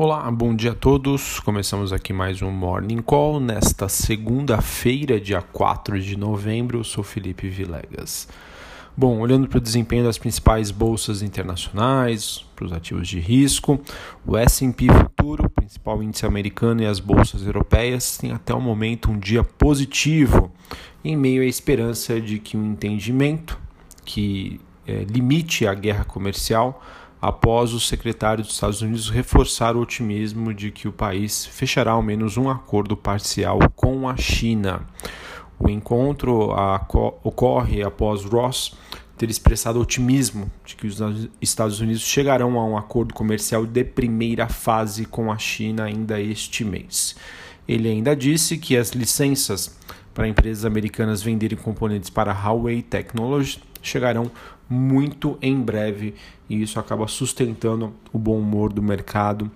Olá, bom dia a todos. Começamos aqui mais um Morning Call nesta segunda-feira, dia 4 de novembro. Eu sou Felipe Vilegas. Bom, olhando para o desempenho das principais bolsas internacionais, para os ativos de risco, o S&P Futuro, principal índice americano e as bolsas europeias têm até o momento um dia positivo, em meio à esperança de que um entendimento que é, limite a guerra comercial após o secretário dos Estados Unidos reforçar o otimismo de que o país fechará ao menos um acordo parcial com a China. O encontro ocorre após Ross ter expressado otimismo de que os Estados Unidos chegarão a um acordo comercial de primeira fase com a China ainda este mês. Ele ainda disse que as licenças para empresas americanas venderem componentes para Huawei Technology chegarão muito em breve e isso acaba sustentando o bom humor do mercado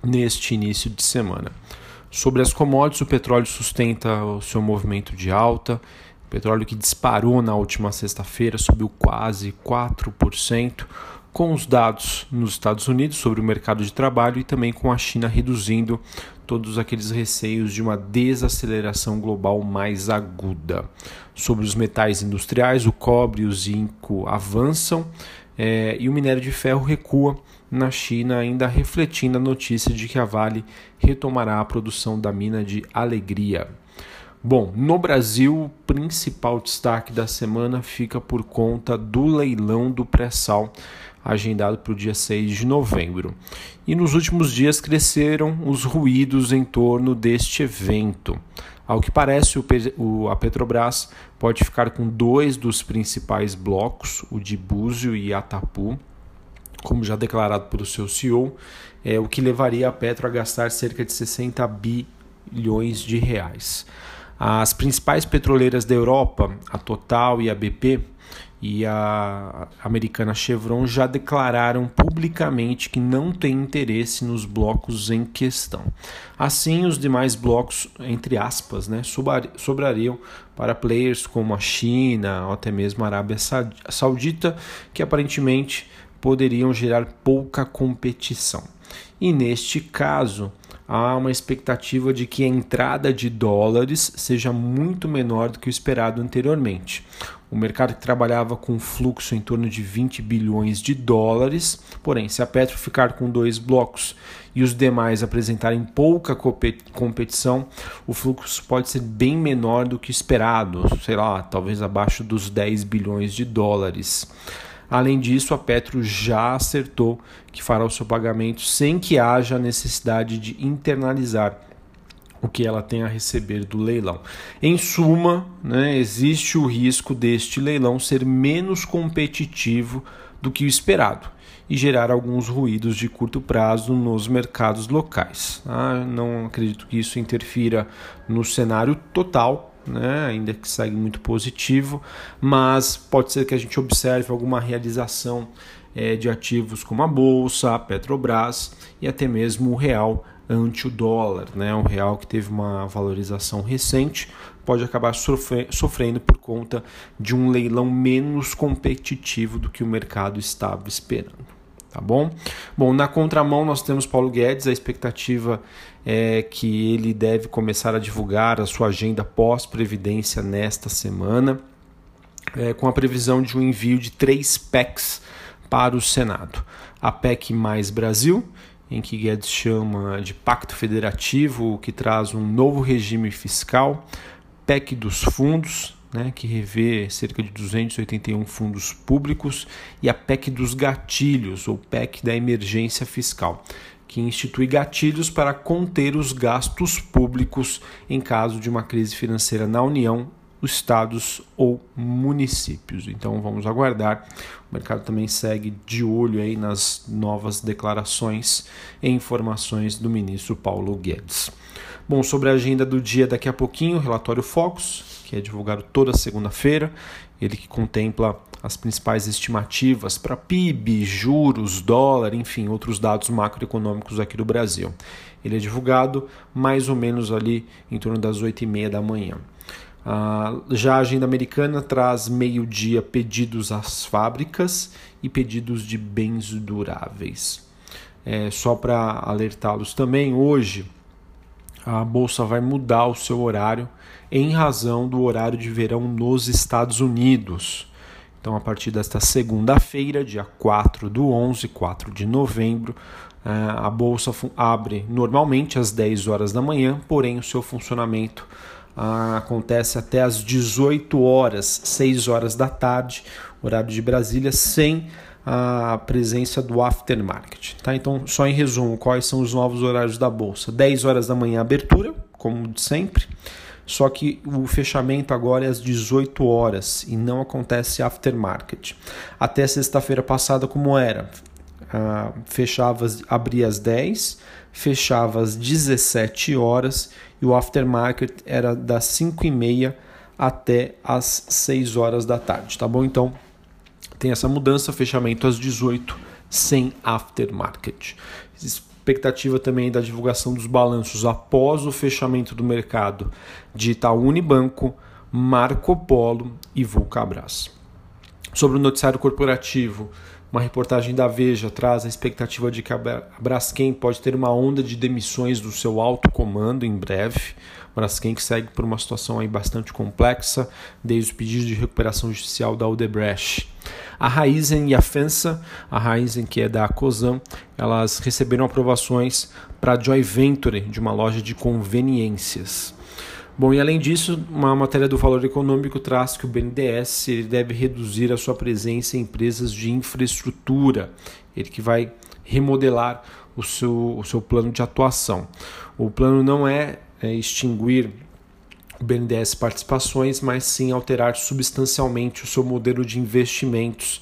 neste início de semana. Sobre as commodities, o petróleo sustenta o seu movimento de alta. O petróleo que disparou na última sexta-feira subiu quase 4%, com os dados nos Estados Unidos sobre o mercado de trabalho e também com a China reduzindo todos aqueles receios de uma desaceleração global mais aguda. Sobre os metais industriais, o cobre e o zinco avançam é, e o minério de ferro recua na China, ainda refletindo a notícia de que a Vale retomará a produção da mina de Alegria. Bom, no Brasil, o principal destaque da semana fica por conta do leilão do pré-sal agendado para o dia 6 de novembro. E nos últimos dias cresceram os ruídos em torno deste evento. Ao que parece, a Petrobras pode ficar com dois dos principais blocos, o de Búzio e Atapu, como já declarado pelo seu CEO, é, o que levaria a Petro a gastar cerca de 60 bilhões de reais. As principais petroleiras da Europa, a Total e a BP, e a americana Chevron já declararam publicamente que não tem interesse nos blocos em questão. Assim, os demais blocos, entre aspas, né, sobrariam para players como a China ou até mesmo a Arábia Saudita, que aparentemente poderiam gerar pouca competição. E neste caso, há uma expectativa de que a entrada de dólares seja muito menor do que o esperado anteriormente. O mercado que trabalhava com fluxo em torno de 20 bilhões de dólares, porém, se a Petro ficar com dois blocos e os demais apresentarem pouca competição, o fluxo pode ser bem menor do que esperado, sei lá, talvez abaixo dos 10 bilhões de dólares. Além disso, a Petro já acertou que fará o seu pagamento sem que haja necessidade de internalizar o que ela tem a receber do leilão. Em suma, né, existe o risco deste leilão ser menos competitivo do que o esperado e gerar alguns ruídos de curto prazo nos mercados locais. Tá? Não acredito que isso interfira no cenário total, né? ainda que segue muito positivo, mas pode ser que a gente observe alguma realização é, de ativos como a Bolsa, a Petrobras e até mesmo o real ante o dólar. Né? O real que teve uma valorização recente pode acabar sofrendo por conta de um leilão menos competitivo do que o mercado estava esperando tá bom? Bom, na contramão nós temos Paulo Guedes, a expectativa é que ele deve começar a divulgar a sua agenda pós-previdência nesta semana, é, com a previsão de um envio de três PECs para o Senado. A PEC Mais Brasil, em que Guedes chama de Pacto Federativo, que traz um novo regime fiscal, PEC dos fundos, né, que revê cerca de 281 fundos públicos, e a PEC dos gatilhos, ou PEC da emergência fiscal, que institui gatilhos para conter os gastos públicos em caso de uma crise financeira na União, estados ou municípios. Então vamos aguardar. O mercado também segue de olho aí nas novas declarações e informações do ministro Paulo Guedes. Bom, sobre a agenda do dia daqui a pouquinho, relatório Focus, que é divulgado toda segunda-feira, ele que contempla as principais estimativas para PIB, juros, dólar, enfim, outros dados macroeconômicos aqui do Brasil. Ele é divulgado mais ou menos ali em torno das 8 e meia da manhã. Ah, já a agenda americana traz meio-dia pedidos às fábricas e pedidos de bens duráveis. é, só para alertá-los também, hoje a bolsa vai mudar o seu horário em razão do horário de verão nos Estados Unidos. Então, a partir desta segunda-feira, dia 4 do 11, 4 de novembro, é, a bolsa abre normalmente às 10 horas da manhã, porém o seu funcionamento ah, acontece até às 18 horas, 6 horas da tarde, horário de Brasília, sem a presença do aftermarket. Tá? Então, só em resumo, quais são os novos horários da bolsa? 10 horas da manhã, abertura, como sempre. Só que o fechamento agora é às 18 horas e não acontece aftermarket. Até sexta-feira passada, como era? Ah, fechava, abria às 10, fechava às 17 horas e o aftermarket era das 5 e meia até às 6 horas da tarde, tá bom? Então, tem essa mudança, fechamento às 18 sem aftermarket. Expectativa também da divulgação dos balanços após o fechamento do mercado de Itaú Unibanco, Marco Polo e Vulcabras. Sobre o noticiário corporativo, uma reportagem da Veja traz a expectativa de que a Braskem pode ter uma onda de demissões do seu alto comando em breve. Braskem que segue por uma situação aí bastante complexa, desde o pedido de recuperação judicial da Odebrecht. A Raizen e a Fensa, a Raizen que é da Cosan, elas receberam aprovações para Joy Venture de uma loja de conveniências. Bom, e além disso, uma matéria do Valor Econômico traz que o BNDES deve reduzir a sua presença em empresas de infraestrutura, ele que vai remodelar o seu, o seu plano de atuação. O plano não é, é extinguir o BNDES participações, mas sim alterar substancialmente o seu modelo de investimentos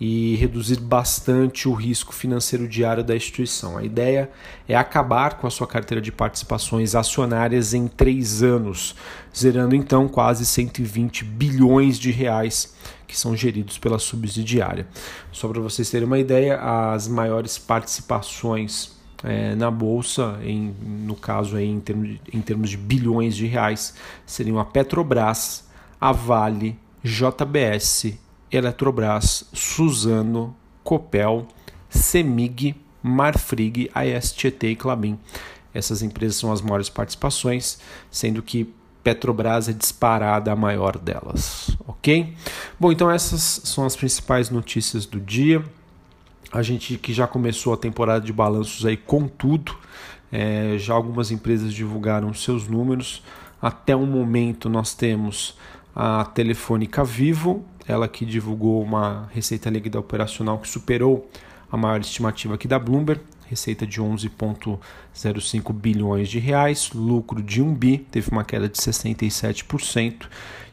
e reduzir bastante o risco financeiro diário da instituição. A ideia é acabar com a sua carteira de participações acionárias em três anos, zerando então quase 120 bilhões de reais que são geridos pela subsidiária. Só para vocês terem uma ideia, as maiores participações é, na bolsa, em, no caso aí, em, termos de, em termos de bilhões de reais, seriam a Petrobras, a Vale, JBS Eletrobras, Suzano, Copel, Semig, Marfrig, ASTT e Clabin. Essas empresas são as maiores participações, sendo que Petrobras é disparada a maior delas, ok? Bom, então essas são as principais notícias do dia. A gente que já começou a temporada de balanços aí com tudo, é, já algumas empresas divulgaram seus números. Até o momento nós temos a Telefônica Vivo, ela que divulgou uma receita líquida operacional que superou a maior estimativa aqui da Bloomberg, receita de 11,05 bilhões de reais, lucro de 1 bi, teve uma queda de 67%,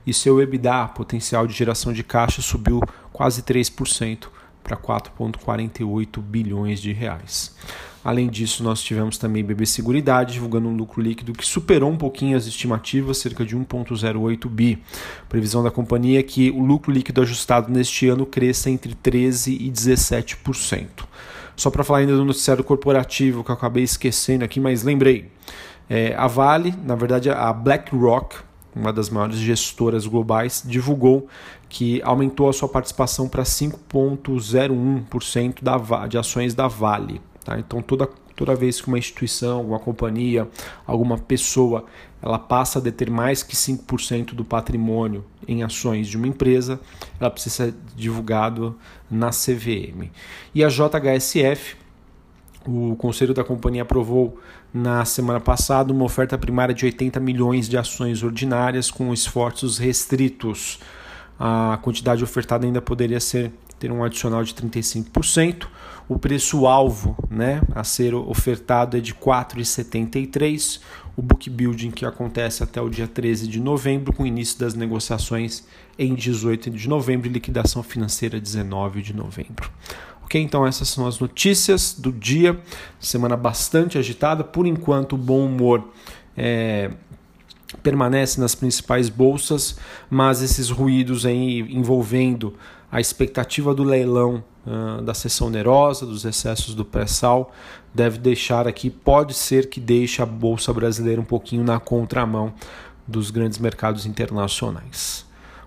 e seu EBITDA, potencial de geração de caixa, subiu quase 3% para 4,48 bilhões de reais. Além disso, nós tivemos também BB Seguridade divulgando um lucro líquido que superou um pouquinho as estimativas, cerca de 1,08 bi. Previsão da companhia é que o lucro líquido ajustado neste ano cresça entre 13% e 17%. Só para falar ainda do noticiário corporativo que eu acabei esquecendo aqui, mas lembrei. É, a Vale, na verdade a BlackRock, uma das maiores gestoras globais, divulgou que aumentou a sua participação para 5,01% de ações da Vale. Tá? Então, toda, toda vez que uma instituição, alguma companhia, alguma pessoa ela passa a deter mais que 5% do patrimônio em ações de uma empresa, ela precisa ser divulgado na CVM. E a JHSF, o conselho da companhia aprovou na semana passada uma oferta primária de 80 milhões de ações ordinárias com esforços restritos. A quantidade ofertada ainda poderia ser ter um adicional de 35%. O preço-alvo né, a ser ofertado é de R$ 4,73. O book building que acontece até o dia 13 de novembro, com início das negociações em 18 de novembro e liquidação financeira 19 de novembro. Ok, então essas são as notícias do dia. Semana bastante agitada. Por enquanto, o bom humor é, permanece nas principais bolsas, mas esses ruídos aí envolvendo a expectativa do leilão uh, da sessão onerosa, dos excessos do pré-sal, deve deixar aqui, pode ser que deixe a Bolsa Brasileira um pouquinho na contramão dos grandes mercados internacionais.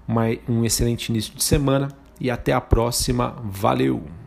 Uma, um excelente início de semana e até a próxima. Valeu!